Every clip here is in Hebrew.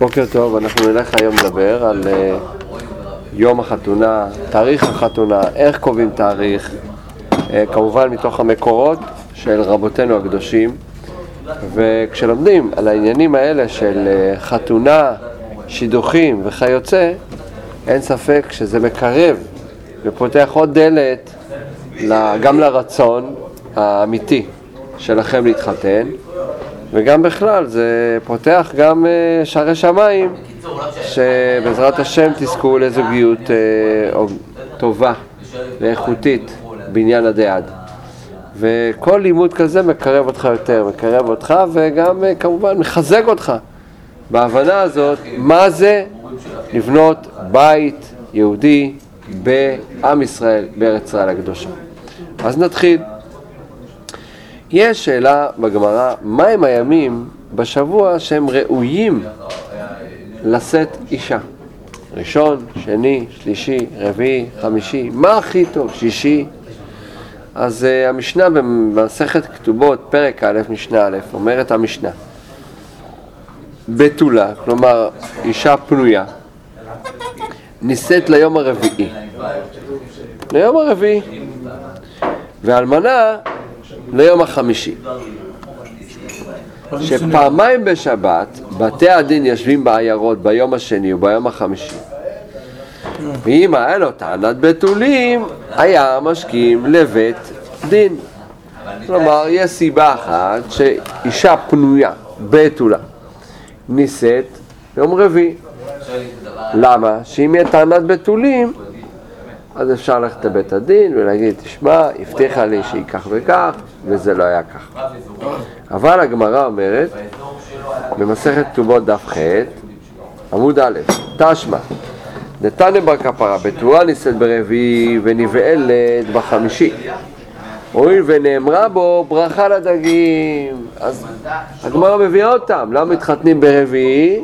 בוקר טוב, אנחנו נלך היום לדבר על uh, יום החתונה, תאריך החתונה, איך קובעים תאריך, uh, כמובן מתוך המקורות של רבותינו הקדושים, וכשלומדים על העניינים האלה של uh, חתונה, שידוכים וכיוצא, אין ספק שזה מקרב ופותח עוד דלת גם לרצון האמיתי שלכם להתחתן. וגם בכלל, זה פותח גם אה, שערי שמיים, שבעזרת השם תזכו לזוגיות אה, טובה ואיכותית בעניין הדעת. וכל לימוד כזה מקרב אותך יותר, מקרב אותך וגם אה, כמובן מחזק אותך בהבנה הזאת מה זה לבנות בית יהודי בעם ישראל, בארץ ישראל הקדושה. אז נתחיל. יש שאלה בגמרא, מהם הימים בשבוע שהם ראויים לשאת אישה? ראשון, שני, שלישי, רביעי, חמישי, מה הכי טוב? שישי? אז uh, המשנה במסכת כתובות, פרק א', משנה א', אומרת המשנה בתולה, כלומר אישה פנויה, נישאת ליום הרביעי. ליום הרביעי. ואלמנה ליום החמישי. שפעמיים בשבת בתי הדין יושבים בעיירות ביום השני וביום החמישי. ואם היה לו טענת בתולים, היה משכים לבית דין. כלומר, יש סיבה אחת שאישה פנויה, בתולה, נישאת יום רביעי. למה? שאם יהיה טענת בתולים, אז אפשר ללכת לבית הדין ולהגיד, תשמע, הבטיחה לי שהיא כך וכך, וזה לא היה כך. אבל הגמרא אומרת, במסכת כתובות דף ח', עמוד א', תשמע, נתניה בר כפרה, בתורה נישאת ברביעי ונבעלת בחמישי. הואיל ונאמרה בו ברכה לדגים. אז הגמרא מביאה אותם, למה מתחתנים ברביעי?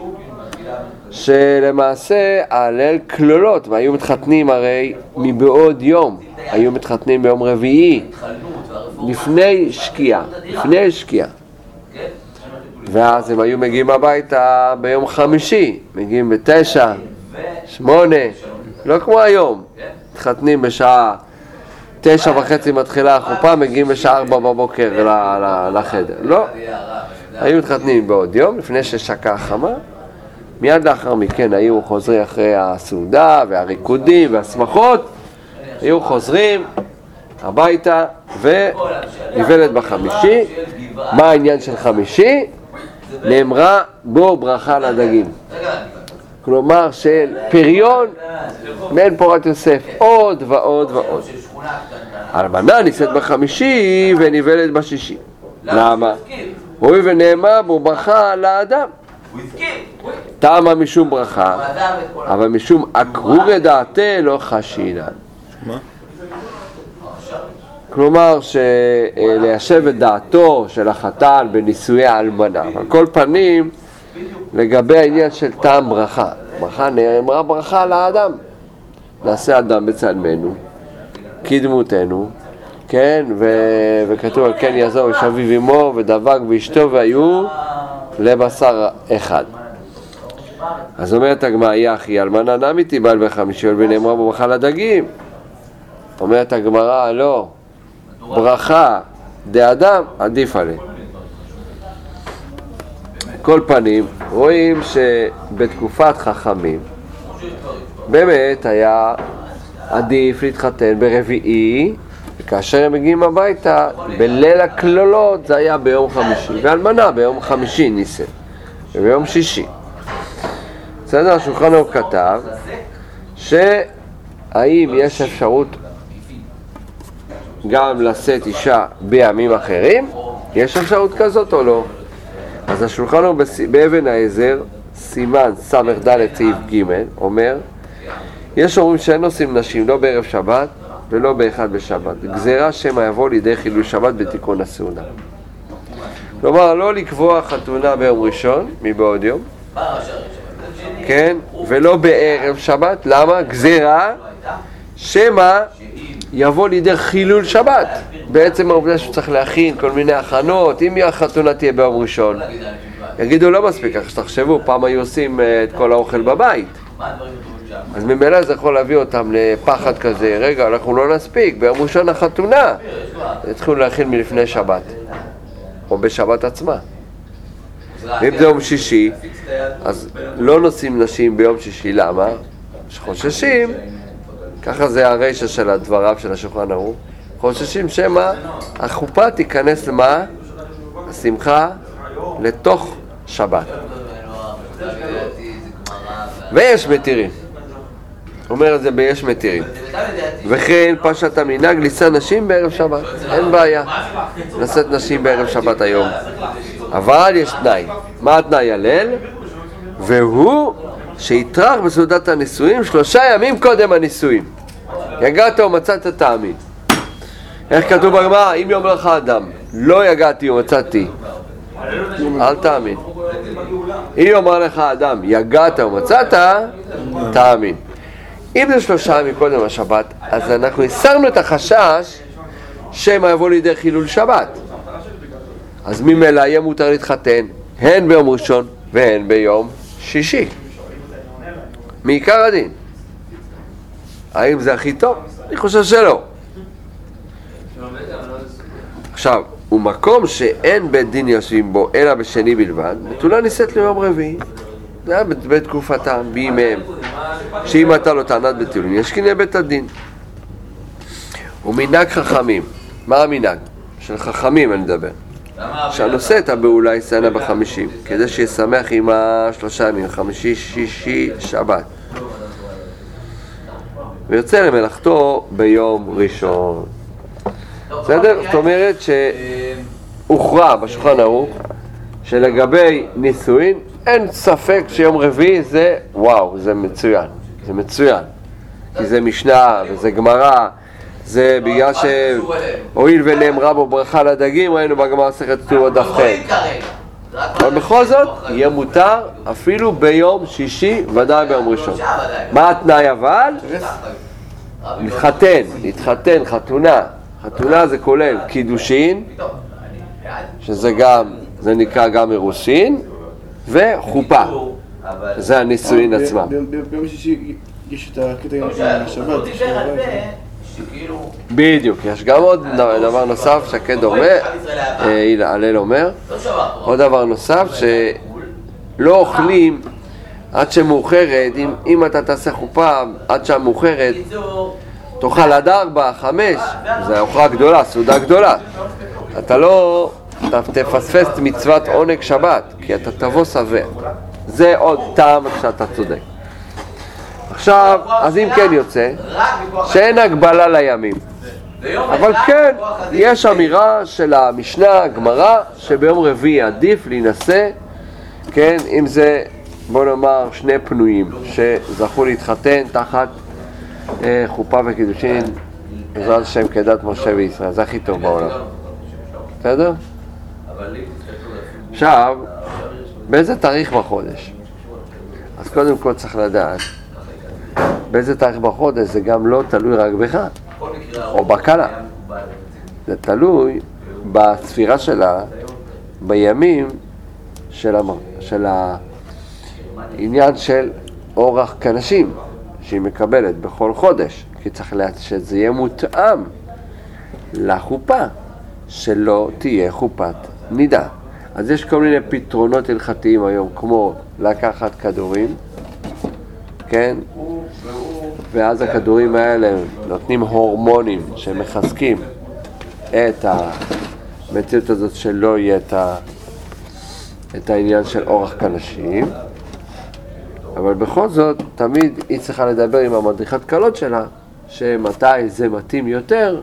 שלמעשה ההלל כלולות, והיו מתחתנים הרי מבעוד יום, היו מתחתנים ביום רביעי, לפני שקיעה, לפני שקיעה. ואז הם היו מגיעים הביתה ביום חמישי, מגיעים בתשע, שמונה, לא כמו היום, מתחתנים בשעה תשע וחצי מתחילה החופה, מגיעים בשעה ארבע בבוקר לחדר. לא, היו מתחתנים בעוד יום, לפני ששקעה החמה. מיד לאחר מכן היו חוזרים אחרי הסעודה והריקודים והשמחות, היו חוזרים הביתה ונבלת בחמישי. מה העניין של חמישי? נאמרה בו ברכה לדגים. כלומר של פריון מעין פורת יוסף, עוד ועוד ועוד. אלמנה נישאת בחמישי ונבלת בשישי. למה? הואיל ונאמר בו ברכה לאדם. טעמה משום ברכה, אבל משום עקרורי דעתה לא חשינן. כלומר, ליישב את דעתו של החתן בנישואי האלמנה. על כל פנים, לגבי העניין של טעם ברכה, ברכה נאמרה ברכה לאדם. נעשה אדם בצלמנו, כדמותנו, כן, ו- וכתוב על כן יעזור איש אביו אמו ודבק ואשתו והיו לבשר אחד. אז אומרת הגמרא, יחי, אלמנה נמי תיבל בחמישי, ונאמרה בברכה לדגים. אומרת הגמרא, לא, ברכה דאדם עדיף עליה. כל פנים, רואים שבתקופת חכמים באמת היה עדיף להתחתן ברביעי וכאשר הם מגיעים הביתה, בליל הכלולות זה היה ביום חמישי, ואלמנה ביום חמישי ניסן, וביום שישי. בסדר, השולחן הוא כתב שהאם יש אפשרות גם לשאת אישה בימים אחרים? יש אפשרות כזאת או לא? אז השולחן הוא באבן העזר, סימן ס"ד סעיף ג', אומר יש אומרים שאין נושאים נשים לא בערב שבת ולא באחד בשבת. גזירה שמא יבוא לידי חילול שבת בתיקון הסעודה. כלומר, לא לקבוע חתונה ביום ראשון, מבעוד יום, כן, ולא בערב שבת, למה? גזירה שמא יבוא לידי חילול שבת. בעצם העובדה שצריך להכין כל מיני הכנות, אם החתונה תהיה ביום ראשון, יגידו לא מספיק, איך שתחשבו, פעם היו עושים אה, את כל האוכל בבית. אז ממילא זה יכול להביא אותם לפחד כזה, רגע, אנחנו לא נספיק, ביום ראשון החתונה. יתחילו להכין מלפני שבת, או בשבת עצמה. ואם זה יום שישי, אז לא נוסעים נשים ביום שישי, למה? שחוששים, ככה זה הרשע של הדבריו של השולחן ערוך, חוששים שמא החופה תיכנס למה? השמחה לתוך שבת. ויש מתירים. אומר את זה ביש מתירים. וכן פשט המנהג לישא נשים בערב שבת, אין בעיה. לשאת נשים בערב שבת היום. אבל יש תנאי. מה התנאי הלל? והוא שיטרח בסעודת הנישואים שלושה ימים קודם הנישואים. יגעת ומצאת תאמין. איך כתוב בגמרא? אם יאמר לך אדם, לא יגעתי ומצאתי, אל תאמין. אם יאמר לך אדם, יגעת ומצאת, תאמין. אם זה שלושה ימים קודם השבת, אז אנחנו הסרנו את החשש שמא יבוא לידי חילול שבת. אז ממילא יהיה מותר להתחתן הן ביום ראשון והן ביום שישי. מעיקר הדין. האם זה הכי טוב? אני חושב שלא. עכשיו, ומקום שאין בית דין יושבים בו אלא בשני בלבד, בתולה נישאת ליום רביעי. זה היה בתקופתם, בימיהם. שאם הייתה לו טענת בתולים, ישכיני בית הדין. ומנהג חכמים, מה המנהג? של חכמים אני מדבר. שהנושא את הבעולה יסיינה בחמישים, כדי שישמח עם השלושה ימים, חמישי, שישי, שבת. ויוצא למלאכתו ביום ראשון. בסדר? זאת אומרת שהוכרע בשולחן ערוך שלגבי נישואין אין ספק שיום רביעי זה וואו, זה מצוין, זה מצוין. כי זה משנה וזה גמרא זה בגלל שהואיל ונאמרה בו ברכה לדגים ראינו בגמרא מסכת כתובות דף ח' אבל בכל זאת יהיה מותר אפילו ביום שישי ודאי ביום ראשון. מה התנאי אבל? להתחתן, להתחתן, חתונה. חתונה זה כולל קידושין שזה גם, זה נקרא גם אירוסין וחופה. זה הנישואין עצמם. ביום שישי יש את הקטע עם השבת בדיוק, יש גם עוד דבר נוסף שקד אומר, הלל אומר, עוד דבר נוסף שלא אוכלים עד שמאוחרת, אם, אם אתה תעשה חופה עד שעה מאוחרת, תאכל עד ארבע, חמש, זו אוכלה גדולה, סעודה גדולה. אתה לא תפספס את מצוות עונג שבת, כי אתה תבוא שבע. זה עוד טעם שאתה צודק. עכשיו, אז אם כן יוצא, שאין הגבלה לימים. אבל כן, יש אמירה של המשנה, הגמרא, שביום רביעי עדיף להינשא, כן, אם זה, בוא נאמר, שני פנויים שזכו להתחתן תחת אה, חופה וקידושין, בעזרת השם כדת משה וישראל, זה הכי טוב בעולם. בסדר? עכשיו, באיזה תאריך בחודש? אז קודם כל צריך לדעת באיזה תאריך בחודש זה גם לא תלוי רק בך או בכלה זה תלוי בספירה שלה בימים של, המ... של העניין של אורח כנשים שהיא מקבלת בכל חודש כי צריך שזה יהיה מותאם לחופה שלא תהיה חופת נידה אז יש כל מיני פתרונות הלכתיים היום כמו לקחת כדורים כן? ואז הכדורים האלה נותנים הורמונים שמחזקים את המציאות הזאת שלא יהיה את, ה... את העניין של אורח כנשים אבל בכל זאת, תמיד היא צריכה לדבר עם המדריכת קלות שלה שמתי זה מתאים יותר,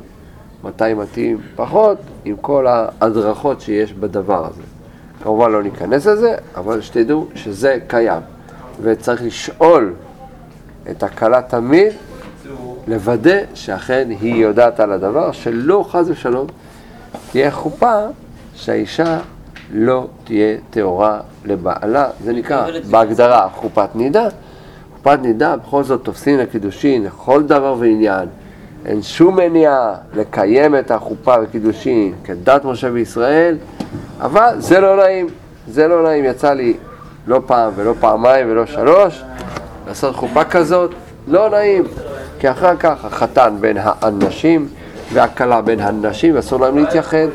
מתי מתאים פחות, עם כל ההדרכות שיש בדבר הזה. כמובן לא ניכנס לזה, אבל שתדעו שזה קיים. וצריך לשאול את הכלה תמיד, לוודא שאכן היא יודעת על הדבר, שלא חס ושלום תהיה חופה שהאישה לא תהיה טהורה לבעלה, זה נקרא בהגדרה חופת נידה. חופת נידה בכל זאת תופסים לקידושין לכל דבר ועניין. אין שום מניעה לקיים את החופה וקידושין כדת משה וישראל, אבל זה לא נעים. זה לא נעים, יצא לי לא פעם ולא פעמיים ולא שלוש, לעשות חופה כזאת, לא נעים. כי אחר כך החתן בין האנשים והכלה בין הנשים, אסור להם להתייחד.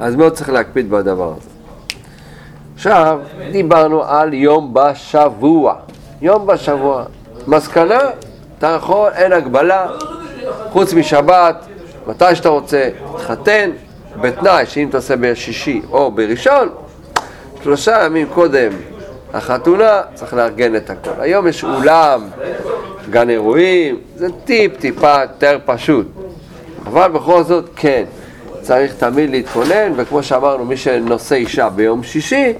אז מאוד צריך להקפיד בדבר הזה. עכשיו, דיברנו על יום בשבוע. יום בשבוע. מסקנה, אתה יכול, אין הגבלה, חוץ משבת, מתי שאתה רוצה, תחתן, בתנאי שאם תעשה בשישי או בראשון, שלושה ימים קודם החתונה, צריך לארגן את הכל. היום יש אולם, גן אירועים, זה טיפ טיפה יותר פשוט. אבל בכל זאת, כן, צריך תמיד להתכונן, וכמו שאמרנו, מי שנושא אישה ביום שישי,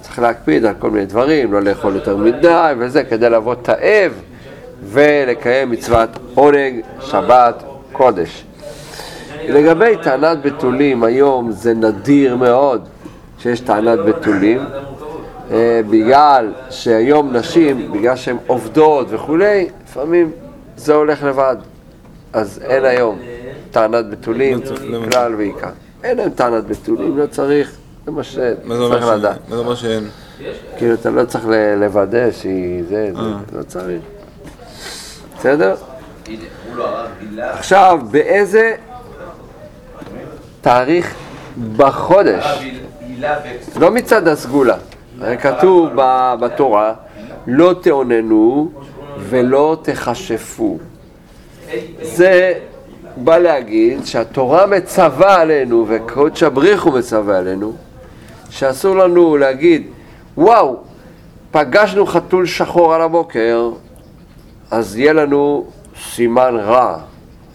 צריך להקפיד על כל מיני דברים, לא לאכול יותר מדי וזה, כדי לבוא תאב ולקיים מצוות עונג שבת קודש. לגבי טענת בתולים, היום זה נדיר מאוד שיש טענת בתולים, אה, בגלל שהיום נשים, בגלל שהן עובדות וכולי, לפעמים זה הולך לבד. אז אין היום טענת בתולים, כלל ועיקר. אין היום טענת בתולים, לא צריך, זה מה שצריך לדעת. מה זה אומר שאין? כאילו, אתה לא צריך לוודא שהיא זה, זה, אה. לא צריך. בסדר? עכשיו, באיזה תאריך בחודש, לא מצד הסגולה, כתוב בתורה, לא תאוננו ולא תכשפו. זה בא להגיד שהתורה מצווה עלינו, וקודש הבריחו מצווה עלינו, שאסור לנו להגיד, וואו, פגשנו חתול שחור על הבוקר, אז יהיה לנו סימן רע,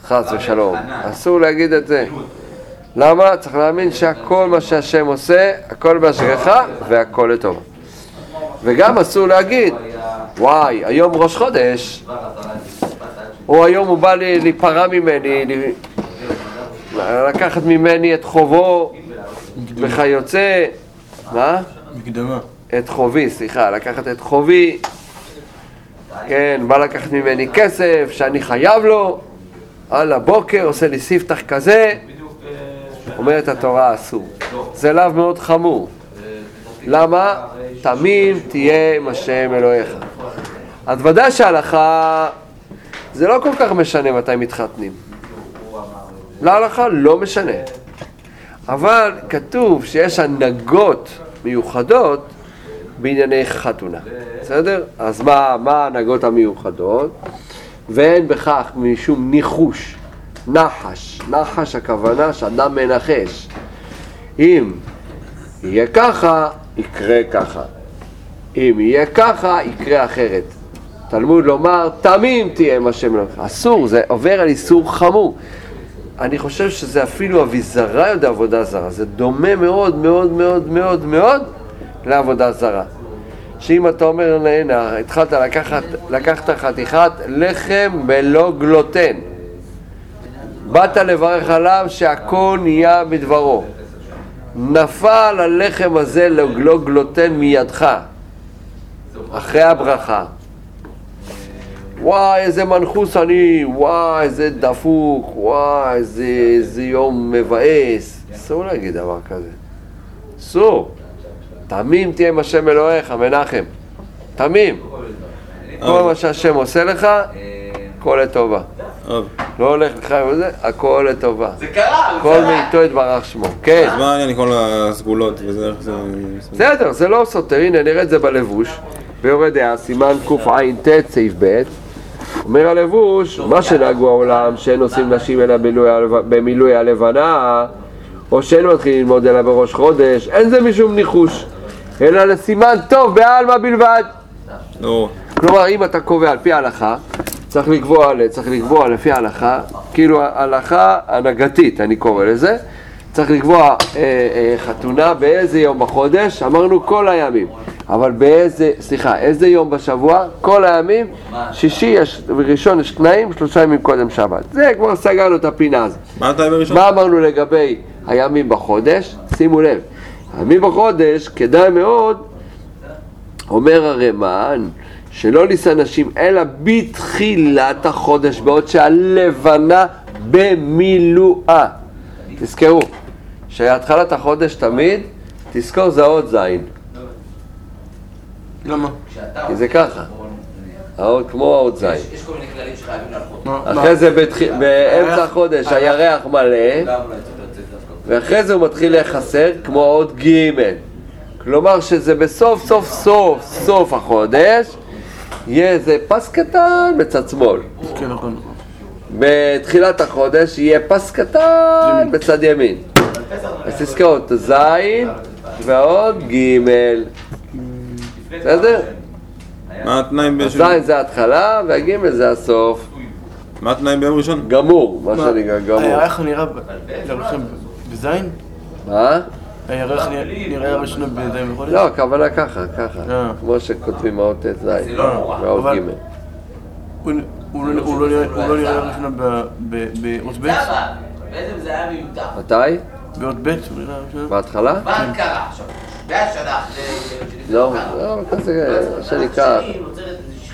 חס ושלום. אסור להגיד את זה. למה? צריך להאמין שהכל מה שהשם עושה, הכל בהשגחה והכל לטוב. וגם אסור להגיד, וואי, היום ראש חודש, או היום הוא בא להיפרע ממני, לקחת ממני את חובו וכיוצא, מה? מקדמה. את חובי, סליחה, לקחת את חובי, כן, בא לקחת ממני כסף שאני חייב לו, על הבוקר עושה לי ספתח כזה, אומרת התורה אסור. זה לאו מאוד חמור. למה? תמים תהיה עם השם אלוהיך. אז ודאי שההלכה, זה לא כל כך משנה מתי מתחתנים. להלכה לא משנה. אבל כתוב שיש הנהגות מיוחדות בענייני חתונה. בסדר? אז מה, מה ההנהגות המיוחדות? ואין בכך משום ניחוש, נחש. נחש הכוונה שאדם מנחש. אם יהיה ככה, יקרה ככה. אם יהיה ככה, יקרה אחרת. תלמוד לומר, תמים תהיה עם השם אלוהיך. אסור, זה עובר על איסור חמור. אני חושב שזה אפילו אביזרה יודע עבודה זרה. זה דומה מאוד מאוד מאוד מאוד מאוד לעבודה זרה. שאם אתה אומר, הנה, התחלת לקחת, לקחת חתיכת לחם בלא גלוטן. באת לברך עליו שהכל נהיה בדברו. נפל הלחם הזה ללא גלוטן מידך, אחרי הברכה. וואי, איזה מנחוס אני, וואי, איזה דפוק, וואי, איזה, איזה יום מבאס. אסור להגיד דבר כזה. אסור. תמים תהיה עם השם אלוהיך, מנחם. תמים. כל מה שהשם עושה לך, הכל לטובה. טוב. לא הולך לך וזה, הכל לטובה. זה קרה, כל מאיתו יתברך שמו. כן. אז מה העניין עם כל הסגולות וזה, איך זה... בסדר, זה לא סותר, הנה נראה את זה בלבוש. ביורד דעה, סימן קע"ט, סעיף ב', אומר הלבוש, מה שנהגו העולם, שאין עושים נשים אלא במילוי הלבנה, או שאין מתחילים ללמוד אלא בראש חודש, אין זה משום ניחוש, אלא לסימן טוב בעלמא בלבד. נו, כלומר, אם אתה קובע על פי ההלכה, צריך לקבוע, צריך לקבוע לפי ההלכה, כאילו ההלכה הנהגתית, אני קורא לזה, צריך לקבוע אה, אה, חתונה באיזה יום בחודש, אמרנו כל הימים, אבל באיזה, סליחה, איזה יום בשבוע? כל הימים, שישי יש, וראשון יש תנאים, שלושה ימים קודם שבת. זה כבר סגרנו את הפינה הזאת. מה אתה בראשון? מה אמרנו לגבי הימים בחודש? שימו לב, הימים בחודש, כדאי מאוד, אומר הרמ"ן, שלא לישא נשים אלא בתחילת החודש, בעוד שהלבנה במילואה. תזכרו, שהתחלת החודש תמיד תזכור זה האות זין, למה? כי זה ככה, האות כמו האות זין. יש כל מיני כללים שחייבים להלכות. מה? אחרי זה באמצע החודש הירח מלא, ואחרי זה הוא מתחיל להיחסר כמו אות ג' כלומר שזה בסוף סוף סוף סוף החודש יהיה איזה פס קטן בצד שמאל. כן, נכון, נכון. בתחילת החודש יהיה פס קטן בצד ימין. אז תזכור את הז' והאות ג' בסדר? מה התנאים ביום הז' זה ההתחלה והג' זה הסוף. מה התנאים ביום ראשון? גמור, מה שנקרא גמור. הירח נראה ב- לראשון בזין? מה? הירח נראה- בזין בחודש? לא, הכוונה ככה, ככה. אה. כמו שכותבים האות ט' ז' זה לא נורא. והאות ג'. הוא- לא- הוא לא נראה- לא ב- באות ב'? בעצם זה היה מיותר. מתי? באות ב' הוא נראה ראשון? בהתחלה? מה קרה עכשיו? והשנה אחרי... שלפני לא? לא, כזה, מה שנקרא,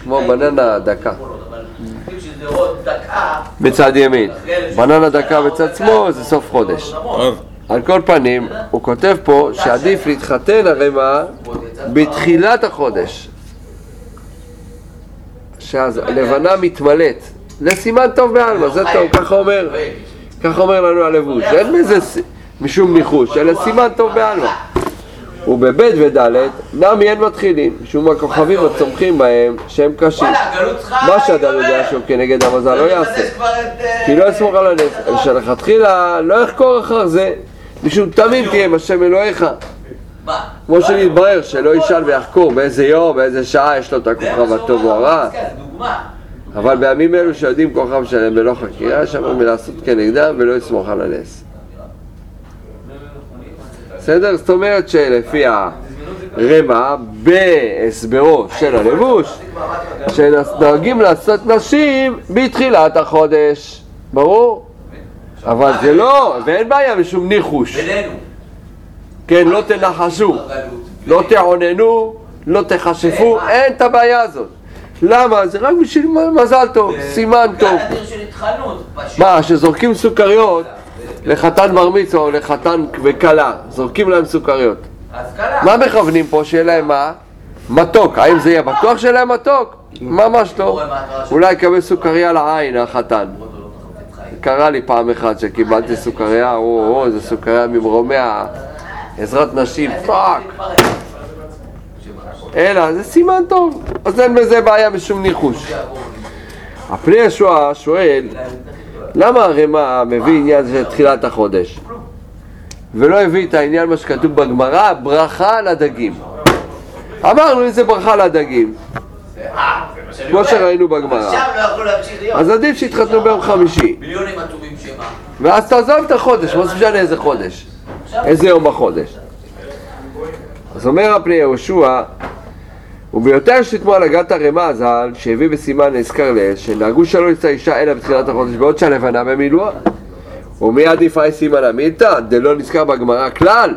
כמו. בננה דקה. אבל כאילו שזה עוד דקה... בצד ימין. בננה דקה בצד שמאל זה סוף חודש. טוב, על כל פנים, הוא כותב פה שעדיף להתחתן הרי מה? בתחילת החודש. שאז לבנה מתמלאת. זה סימן טוב בעלמא, זה טוב, ככה אומר, ככה אומר לנו הלבוש. אין בזה משום ניחוש, אלא סימן טוב בעלמא. ובב' וד' נמי אין מתחילים, משום הכוכבים הצומחים בהם שהם קשים. מה שאדם יודע שהוא כנגד המזל לא יעשה. כי לא יסמוך על הנס, שלכתחילה לא יחקור אחר זה, משום תמים תהיה עם השם אלוהיך. כמו שנתברר שלא ישאל ויחקור באיזה יום, באיזה שעה יש לו את הכוכב הטוב או הרע, זה דוגמה. אבל בימים אלו שיודעים כוכב שלהם בלא חקירה, שם מלעשות כנגדם ולא יסמוך על הנס. בסדר? זאת אומרת שלפי הרמ"א, בהסברו של הלבוש, שנוהגים לעשות נשים בתחילת החודש, ברור? אבל זה לא, ואין בעיה משום ניחוש. כן, לא תנחשו. לא תעוננו, לא תכשפו, אין את הבעיה הזאת. למה? זה רק בשביל מזל טוב, סימן טוב. מה, שזורקים סוכריות לחתן בר מצווה או לחתן וכלה, זורקים להם סוכריות. מה מכוונים פה? שיהיה להם מה? מתוק. האם זה יהיה בטוח שיהיה להם מתוק? ממש לא. אולי יקבל סוכריה לעין החתן. קרה לי פעם אחת שקיבלתי סוכריה, או, או, איזה סוכריה ממרומי עזרת נשים, fuck. אלא, זה סימן טוב, אז אין בזה בעיה משום ניחוש. הפני ישוע שואל, למה הרמ"א מביא עניין של תחילת החודש? ולא הביא את העניין מה שכתוב בגמרא, ברכה לדגים. אמרנו אם זה ברכה לדגים, כמו שראינו בגמרא. לא. אז עדיף שיתחתנו ביום חמישי, מיליונים עצומים שמה. ואז תעזוב את החודש, מה זה משנה איזה חודש? איזה יום בחודש? אז אומר הפני יהושע, וביותר שתמו על הגת הרמ"א ז"ל, שהביא בסימן נזכר לעיל, שנהגו שלא יצא אישה אלא בתחילת החודש, בעוד שהלבנה במילואה. ומי עדיף אי סימן עמיתא? דלא נזכר בגמרא כלל.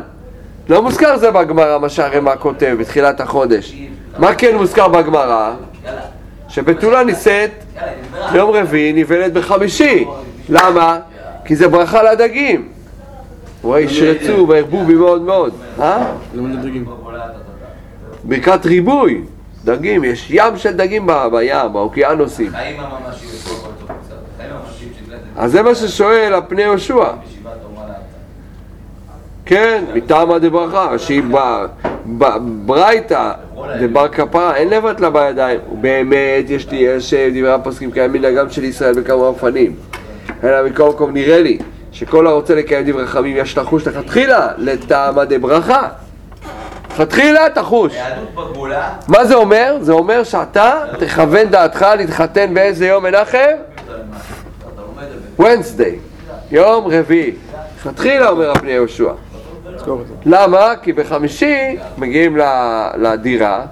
לא מוזכר זה בגמרא מה שהרמ"א כותב בתחילת החודש. מה כן מוזכר בגמרא? שבתולה נישאת. יום רביעי נבלת בחמישי. למה? כי זה ברכה לדגים. וישרצו וירבו בי מאוד מאוד. אה? ברכת ריבוי. דגים, יש ים של דגים בים, באוקיינוסים. חיים הממשיים. אז זה מה ששואל הפני יהושע. כן, מטעמא דברכה, שהיא ברייתא דבר כפרה, אין לבט לה בידיים. באמת, יש לי, יש אה, דברי הפוסקים קיימים גם של ישראל בכמה אופנים. אלא מכל מקום נראה לי שכל הרוצה לקיים דברי חכמים יש לחוש לכתחילה לטעמא דברכה. לכתחילה תחוש. היהדות בגבולה, מה זה אומר? זה אומר שאתה תכוון דעתך להתחתן באיזה יום מנחם? Wednesday, יום רביעי. לכתחילה אומר הפני יהושע. למה? כי בחמישי מגיעים לדירה,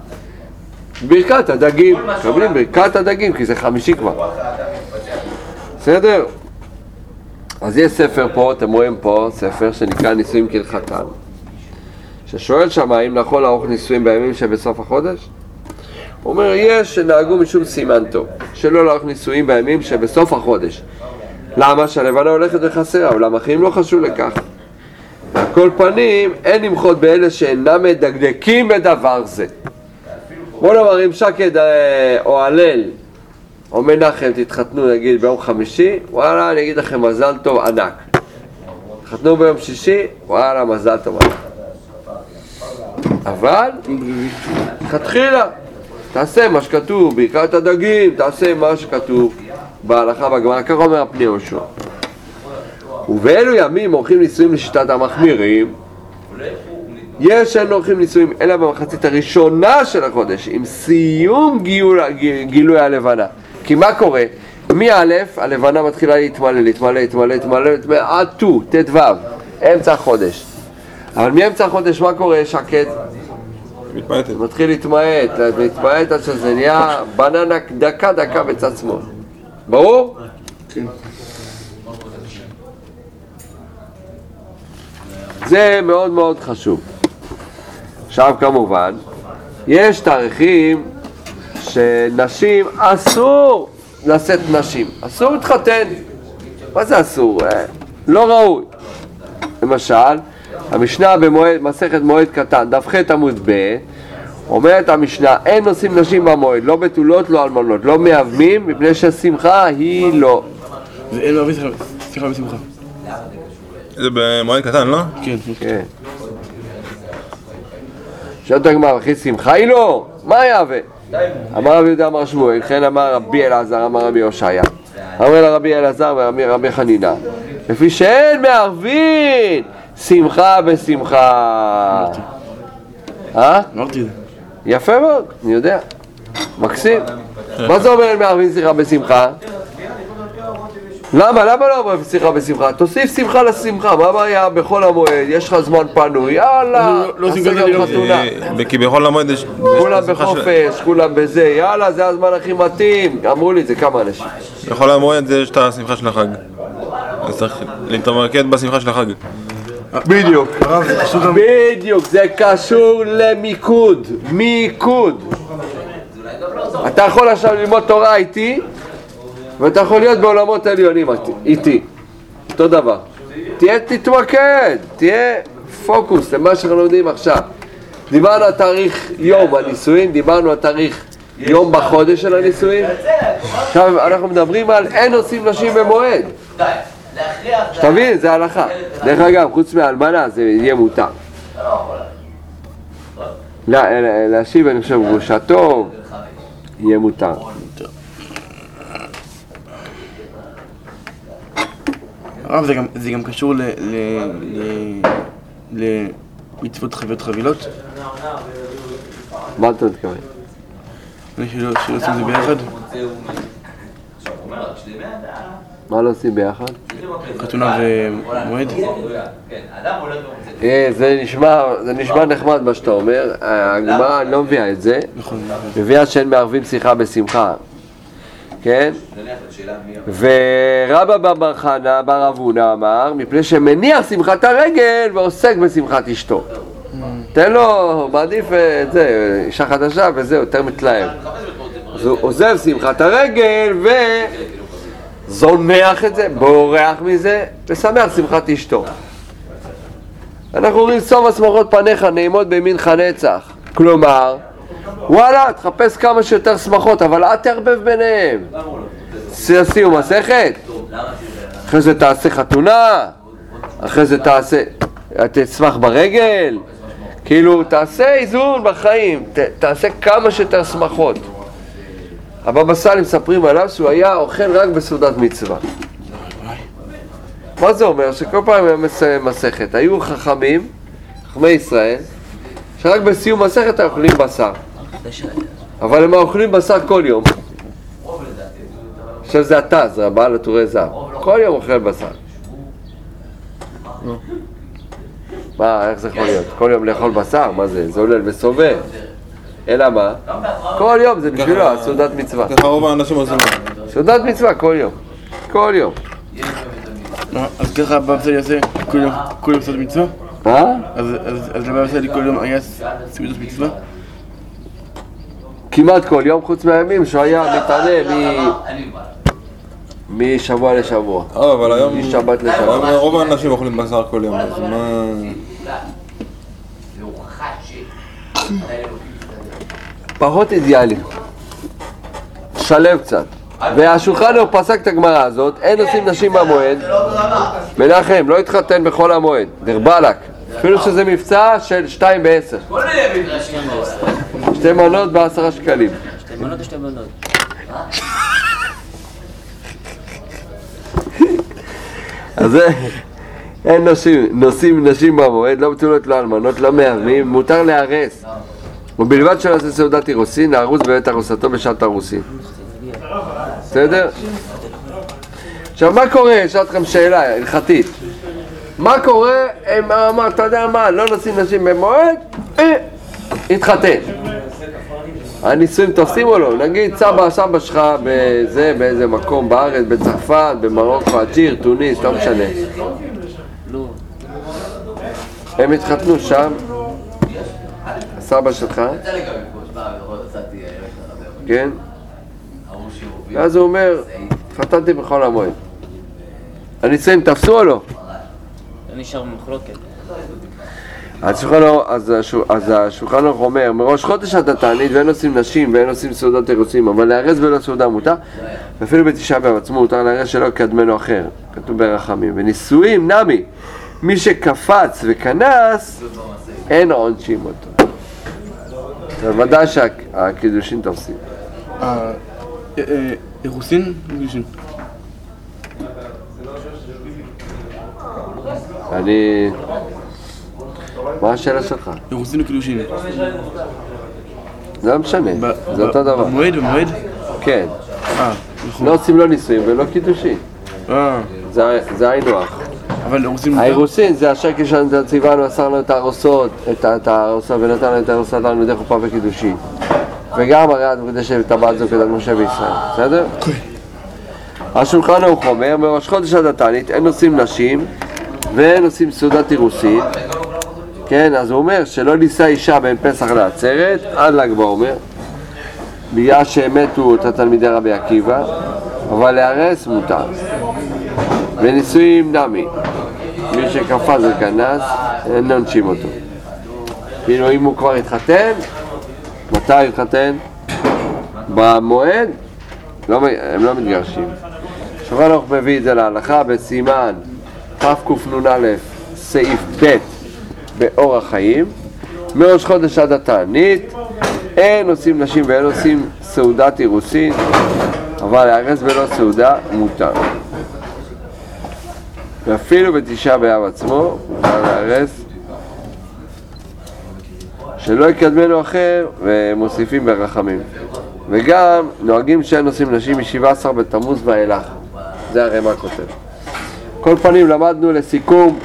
ברכת הדגים, מקבלים ברכת הדגים, כי זה חמישי כבר. בסדר? אז יש ספר פה, אתם רואים פה, ספר שנקרא נישואים כהלכתם, ששואל שם האם נכון לערוך נישואים בימים שבסוף החודש? הוא אומר, יש שנהגו משום סימן טוב, שלא לערוך נישואים בימים שבסוף החודש. למה? שהלבנה הולכת וחסרה, אולם אחרים לא חשוב לכך. והכל כל פנים, אין למחות באלה שאינם מדקדקים בדבר זה. בוא נאמר, אם שקד אה, או הלל או מנחם תתחתנו נגיד ביום חמישי, וואלה, אני אגיד לכם מזל טוב ענק. תתחתנו ביום שישי, וואלה, מזל טוב ענק. אבל, לכתחילה, תעשה מה שכתוב, בעיקר את הדגים, תעשה מה שכתוב בהלכה בגמרא, ככה אומר הפני יהושע. ובאלו ימים עורכים נישואים לשיטת המחמירים, יש שאין עורכים נישואים אלא במחצית הראשונה של החודש, עם סיום גילוי, גילוי הלבנה. כי מה קורה? מא', הלבנה מתחילה להתמלא, להתמלא, להתמלא, להתמלא, להתמלא, עד ט"ו, ט"ו, אמצע החודש. אבל מאמצע החודש מה קורה, שקט? מתמעטת. מתחיל להתמעט, להתמעט עד שזה נהיה בננה דקה דקה בצד שמאל. ברור? זה מאוד מאוד חשוב. עכשיו כמובן, יש תאריכים שנשים אסור לשאת נשים, אסור להתחתן. מה זה אסור? אה, לא ראוי. למשל, המשנה במועד, מסכת מועד קטן, דף ח עמוד ב, אומרת המשנה, אין נושאים נשים במועד, לא בתולות, לא אלמנות, לא מאבמים, מפני שהשמחה היא לא. זה אין מערבים שיחה- שיחה בשמחה. זה במועד קטן, לא? כן. כן. שואלת הגמרא, וכי שמחה היא לא? מה יהווה? אמר רבי יהודה אמר שמואל, כן אמר רבי אלעזר, אמר רבי הושעיה. אמר לה רבי אלעזר ורבי רבי חנינא, לפי שאין מערבין שמחה בשמחה. אה? אמרתי את זה. יפה מאוד, אני יודע. מקסים. מה זה אומר אין מערבין שמחה בשמחה? למה? למה לא אומר שמחה בשמחה? תוסיף שמחה לשמחה, מה הבעיה בחול המועד? יש לך זמן פנוי, יאללה, לא- לא תעשה כזה, גם לא- חתונה. אה, כי בחול המועד יש... כולם בחופש, כולם בזה, יאללה, זה הזמן הכי מתאים. אמרו לי את זה כמה אנשים. בחול המועד יש את השמחה של החג. אז צריך להתמקד בשמחה של החג. בדיוק. בדיוק, זה קשור למיקוד, מיקוד. אתה יכול עכשיו ללמוד תורה איתי, ואתה יכול להיות בעולמות עליונים איתי- איתי. אותו דבר. תהיה, תתמקד, תהיה פוקוס למה שאנחנו לומדים עכשיו. דיברנו על תאריך יום הנישואין, דיברנו על תאריך יום בחודש של הנישואין. עכשיו אנחנו מדברים על אין עושים נשים במועד. שתבין, זה הלכה. דרך אגב, חוץ מאלמנה זה יהיה מותר. לה- לה- להשיב, אני חושב, גרושתו, יהיה מותר. הרב, זה גם- זה גם קשור ל... ל- ל- למצוות חביות חבילות? מה אתה מתכוון? אני שלא שלא עושים את זה ביחד? מה לא עושים ביחד? חתונה ומועד? כן, הולך ומוצא. אה, זה נשמע, זה נשמע נחמד מה שאתה אומר, הגמרא לא מביאה את זה, נכון. מביאה שאין מערבים שיחה בשמחה, כן? ורבא בר חנא בר אבונה אמר, מפני שמניח שמחת הרגל ועוסק בשמחת אשתו. תן לו, מעדיף אה, את זה, אישה חדשה וזהו, יותר מתלהב. אז הוא עוזב שמחת הרגל וזונח את זה, בורח מזה, ושמח שמחת אשתו. אנחנו אומרים סוף השמחות פניך נעימות בימינך נצח. כלומר, וואלה, תחפש כמה שיותר שמחות, אבל אל תערבב ביניהם. סיום מסכת, אחרי זה תעשה חתונה, אחרי זה תעשה, תשמח ברגל, כאילו תעשה איזון בחיים, תעשה כמה שיותר שמחות. הבבא סאלי מספרים עליו שהוא היה אוכל רק בסעודת מצווה. מה זה אומר? שכל פעם היה מסיים מסכת. היו חכמים, חכמי ישראל, שרק בסיום מסכת היו אוכלים בשר. אבל הם אוכלים בשר כל יום. עכשיו זה הטז, הבעל עטורי זהב. כל יום אוכל בשר. מה, איך זה יכול להיות? כל יום לאכול בשר? מה זה? זה עולל וסובב. אלא מה? כל יום זה בשבילו הסעודת מצווה. ככה רוב האנשים עושים. סעודת מצווה כל יום. כל יום. אה, אז ככה הבבא סאלי יעשה כל יום- כל יום סעודת מצווה? אה? אז אז- אז לבבא סאלי כל יום היה סעודת מצווה? כמעט כל יום, חוץ מהימים שהוא היה מתענה מ- משבוע לשבוע. אה, אבל היום... משבת לשבת. היום רוב האנשים אוכלים בשר כל יום, אז מה... פחות אידיאלי. שלב קצת. והשולחן הוא פסק את הגמרא הזאת, אין עושים נשים במועד. מנחם, לא התחתן בחול המועד. דיר באלק. אפילו שזה מבצע של שתיים בעשר. שתי מנות בעשרה שקלים. שתי בנות או שתי בנות? אז אין נשים, נושאים נשים במועד, לא בתולות, לא אלמנות, לא מהרמים, מותר להרס. ובלבד שלא יעשה סעודת אירוסין, להרוס בבית ארוסתו בשעת הרוסין. בסדר? עכשיו, מה קורה? אשאל אתכם שאלה הלכתית. מה קורה אם אמר, אתה יודע מה, לא נשים נשים במועד, אה, התחתן. הנישואים תופסים או לא? נגיד סבא, סבא שלך בזה, באיזה מקום בארץ, בצרפת, במרוקו, אלג'יר, טוניס, לא משנה. לא. הם התחתנו שם, הסבא שלך, יצא לי גם לפגוש, בא ועוד עשיתי אה, הרב כן? ההוא שהוביל. ואז הוא אומר, התחתנתי בחול המועד. הנישואים תפסו או לא? זה נשאר במחלוקת. אז השולחן ערוך- אומר, מראש חודש אתה תענית ואין עושים נשים ואין עושים סעודת אירוסים, אבל להרס בלא סעודה מותר, ואפילו בתשעה באב עצמו מותר להרס שלא יקדמנו אחר, כתוב ברחמים. ונישואים, נמי, מי שקפץ וכנס, אין עונשים אותו. ודאי שהקידושין תופסים. אה, אה, אה, אירוסין? גירושין. אני... מה השאלה שלך? אירוסין וקידושין. זה לא משנה, זה אותו דבר. במועד, במועד? כן. אה, נכון. לא עושים לא נישואים ולא קידושין. זה היינו הך. אבל מותר? האירוסין זה השקל שלנו ציוונו, אסר לנו את הארוסות, את הארוסה ונתן לנו את הארוסה לנו מדי חופה וקידושין. וגם הרי את מקדשת את הבת זו כדת משה וישראל, בסדר? השולחן ערוך אומר, מראש חודש עד התענית אין עושים נשים ואין עושים סעודת אירוסין כן, אז הוא אומר שלא נישא אישה בין פסח לעצרת עד ל"ג בעומר בגלל שהם מתו את התלמידי רבי עקיבא אבל להרס מותר ונישואים נמי מי שקפץ וכנס, אין עונשים אותו. כאילו אם הוא כבר התחתן, מתי הוא התחתן? במועד? לא, הם לא מתגרשים. שולחן ערוך מביא את זה להלכה בסימן תקנ"א סעיף ב' באור החיים מראש חודש עד התענית אין עושים נשים ואין עושים סעודת אירוסין אבל להרס בלא סעודה מותר. ואפילו בתשעה באב עצמו, מותר להרס, שלא יקדמנו אחר, ומוסיפים ברחמים. וגם נוהגים שאין נושאים נשים מ-17 בתמוז ואילך. זה הרי מה כותב. כל פנים למדנו לסיכום,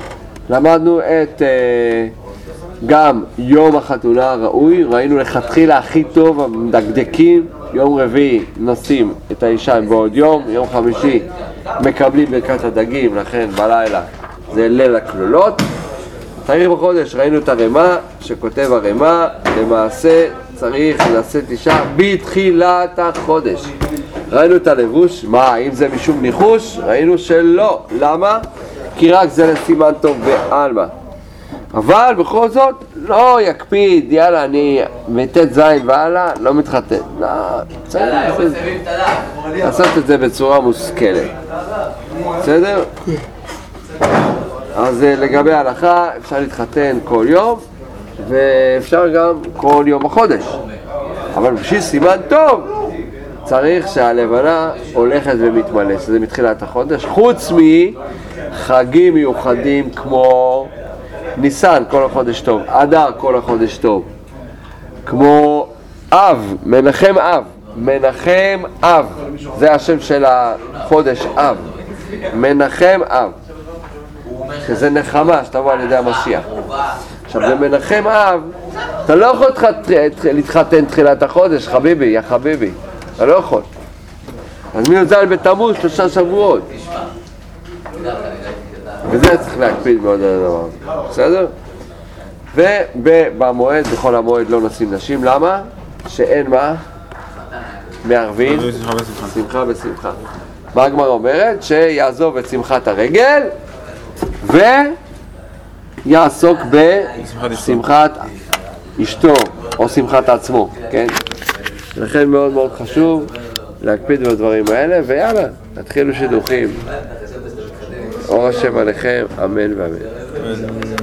למדנו את אה, גם יום החתונה הראוי, ראינו לכתחילה הכי טוב, המדקדקים, יום רביעי נושאים את האישה בעוד יום, יום חמישי מקבלים ברכת הדגים, לכן בלילה זה ליל הכלולות. תאריך בחודש ראינו את הרמה, שכותב הרמה, למעשה צריך לשאת אישה בתחילת החודש. ראינו את הלבוש, מה, האם זה משום ניחוש? ראינו שלא. למה? כי רק זה לסימן טוב בעלמא. אבל בכל זאת, לא יקפיד, יאללה, אני מט"ז והלאה, לא מתחתן. לא, היום לעשות- את זה בצורה מושכלת. בסדר? אז אה, לגבי ההלכה, אפשר להתחתן כל יום, ואפשר גם כל יום החודש. אבל בשביל סימן טוב, צריך שהלבנה הולכת ומתמלא, שזה מתחילת החודש, חוץ מחגים מיוחדים כמו ניסן, כל החודש טוב, אדר, כל החודש טוב, כמו אב, מנחם אב, מנחם אב, זה השם של החודש אב, מנחם אב, שזה נחמה שתבוא על ידי המשיח. עכשיו במנחם אב, אתה לא יכול להתחת- להתחתן תחילת החודש, חביבי, יא חביבי, אתה לא יכול. אז מי"ז בתמוז, שלושה שבועות. וזה צריך להקפיד מאוד על הדבר הזה, בסדר? ובמועד, בחול המועד לא נשים נשים, למה? שאין מה? מערבין שמחה בשמחה. שמחה בשמחה. מה הגמרא אומרת? שיעזוב את שמחת הרגל יעסוק אשתו. בשמחת אשתו או שמחת עצמו, כן? לכן מאוד מאוד חשוב להקפיד בדברים האלה, ויאללה, תתחילו שידוכים. אור השם עליכם, אמן ואמן.